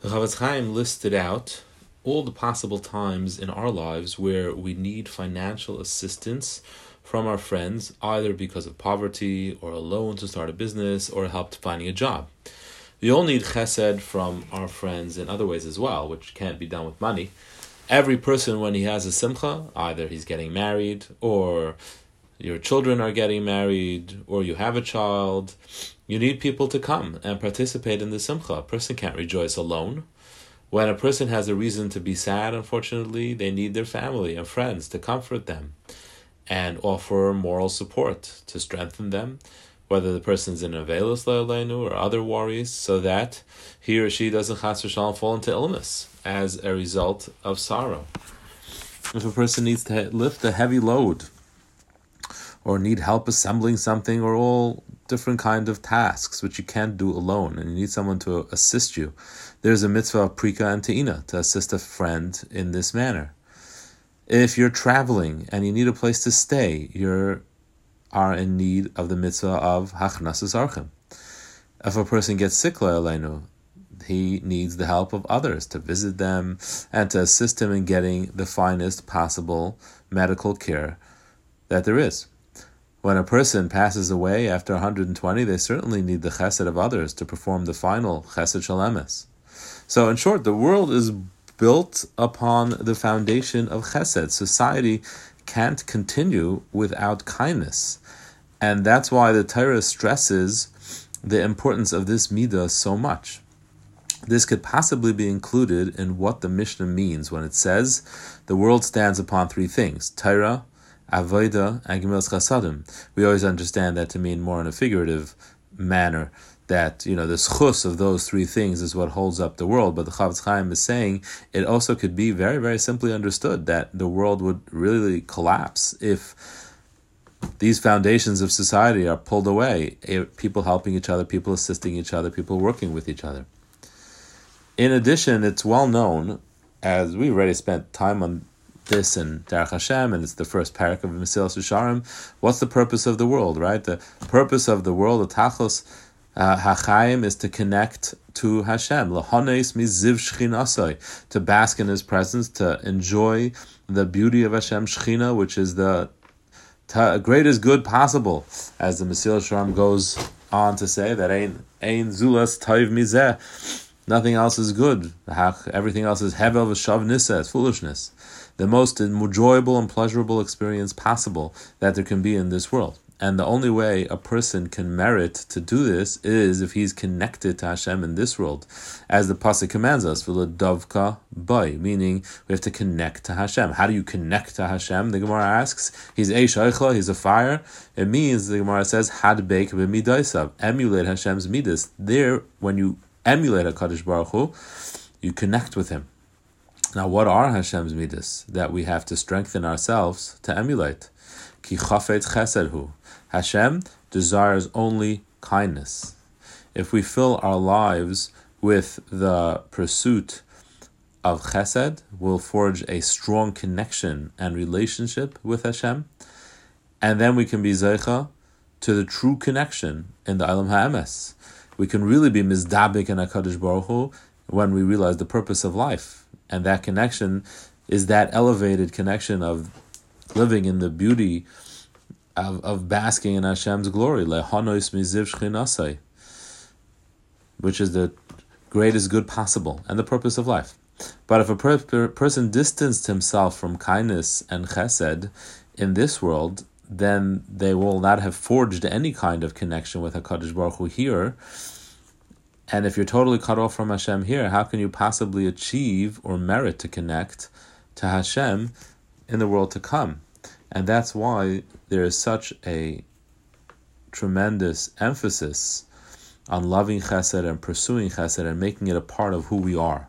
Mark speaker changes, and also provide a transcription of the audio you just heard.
Speaker 1: The Chofetz Chaim listed out all the possible times in our lives where we need financial assistance from our friends, either because of poverty or a loan to start a business or help finding a job. We all need chesed from our friends in other ways as well, which can't be done with money. Every person, when he has a simcha, either he's getting married, or your children are getting married, or you have a child, you need people to come and participate in the simcha. A person can't rejoice alone. When a person has a reason to be sad, unfortunately, they need their family and friends to comfort them and offer moral support to strengthen them, whether the person's in Avelis Leilenu or other worries, so that he or she doesn't chas fall into illness as a result of sorrow. If a person needs to lift a heavy load, or need help assembling something, or all different kind of tasks which you can't do alone, and you need someone to assist you. There's a mitzvah of prika and te'ina to assist a friend in this manner. If you're traveling and you need a place to stay, you are in need of the mitzvah of hachnasas orchim. If a person gets sick, la'alenu, he needs the help of others to visit them and to assist him in getting the finest possible medical care that there is. When a person passes away after 120, they certainly need the chesed of others to perform the final chesed shel emes. So, in short, the world is built upon the foundation of chesed. Society can't continue without kindness. And that's why the Torah stresses the importance of this midah so much. This could possibly be included in what the Mishnah means when it says the world stands upon three things Torah, Avodah, and Gemilas Chasadim. We always understand that to mean more in a figurative manner, that you know the schus of those three things is what holds up the world. But the Chofetz Chaim is saying it also could be very, very simply understood that the world would really collapse if these foundations of society are pulled away. Eh, people helping each other, people assisting each other, people working with each other. In addition, it's well known, as we've already spent time on this in Derech Hashem, and it's the first parak of Mesilas Yesharim. What's the purpose of the world, right? The purpose of the world, the Tachlos uh, Hachaim, is to connect to Hashem. Lahanes miziv shchinasai, to bask in His presence, to enjoy the beauty of Hashem Shechina, which is the greatest good possible, as the Mesilas Yesharim goes on to say that ein ein zulas taiv mizeh. Nothing else is good. Everything else is hevel v'shav nisa, it's foolishness the most enjoyable and pleasurable experience possible that there can be in this world. And the only way a person can merit to do this is if he's connected to Hashem in this world, as the pasuk commands us, "Dovka boy," meaning we have to connect to Hashem. How do you connect to Hashem? The Gemara asks. He's a he's a fire. It means the Gemara says, "Had bake b'midaisav," emulate Hashem's midas. There, when you emulate Hakadosh Baruch Hu, you connect with Him. Now, what are Hashem's midas that we have to strengthen ourselves to emulate? Ki chafet chesedhu. Hashem desires only kindness. If we fill our lives with the pursuit of chesed, we'll forge a strong connection and relationship with Hashem, and then we can be zeicha to the true connection in the Ilam Ha'emes. We can really be mizdabik in HaKadosh Baruch Hu when we realize the purpose of life and that connection is that elevated connection of living in the beauty of, of basking in Hashem's glory, which is the greatest good possible and the purpose of life. But if a per- per- person distanced himself from kindness and chesed in this world, then they will not have forged any kind of connection with Hakadosh Baruch Hu here, and if you're totally cut off from Hashem here, how can you possibly achieve or merit to connect to Hashem in the world to come? And that's why there is such a tremendous emphasis on loving chesed and pursuing chesed and making it a part of who we are.